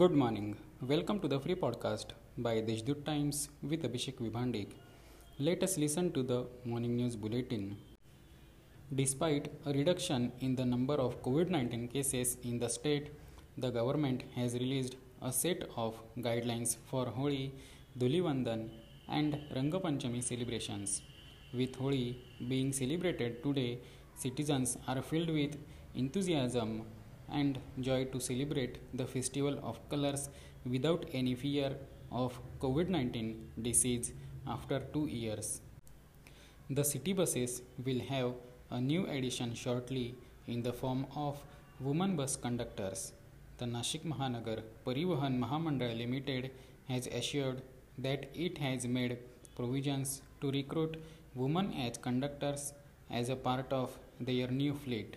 Good morning. Welcome to the free podcast by Deshdoot Times with Abhishek Vibhandik. Let us listen to the morning news bulletin. Despite a reduction in the number of COVID 19 cases in the state, the government has released a set of guidelines for Holi, Dhulivandan, and Rangapanchami celebrations. With Holi being celebrated today, citizens are filled with enthusiasm and joy to celebrate the festival of colors without any fear of COVID 19 disease after two years. The city buses will have a new addition shortly in the form of women bus conductors. The Nashik Mahanagar Parivahan Mahamandal Limited has assured that it has made provisions to recruit women as conductors as a part of their new fleet.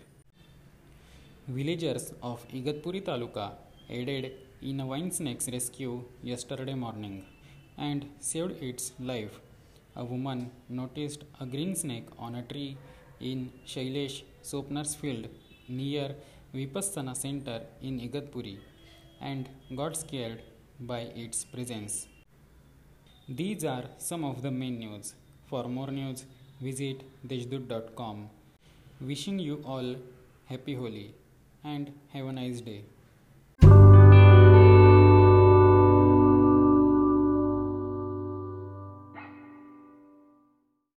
Villagers of Igatpuri Taluka aided in a wine snake's rescue yesterday morning and saved its life. A woman noticed a green snake on a tree in Shailesh Sopnar's field near Vipassana Center in Igatpuri and got scared by its presence. These are some of the main news. For more news, visit deshdoot.com. Wishing you all happy Holi and have a nice day.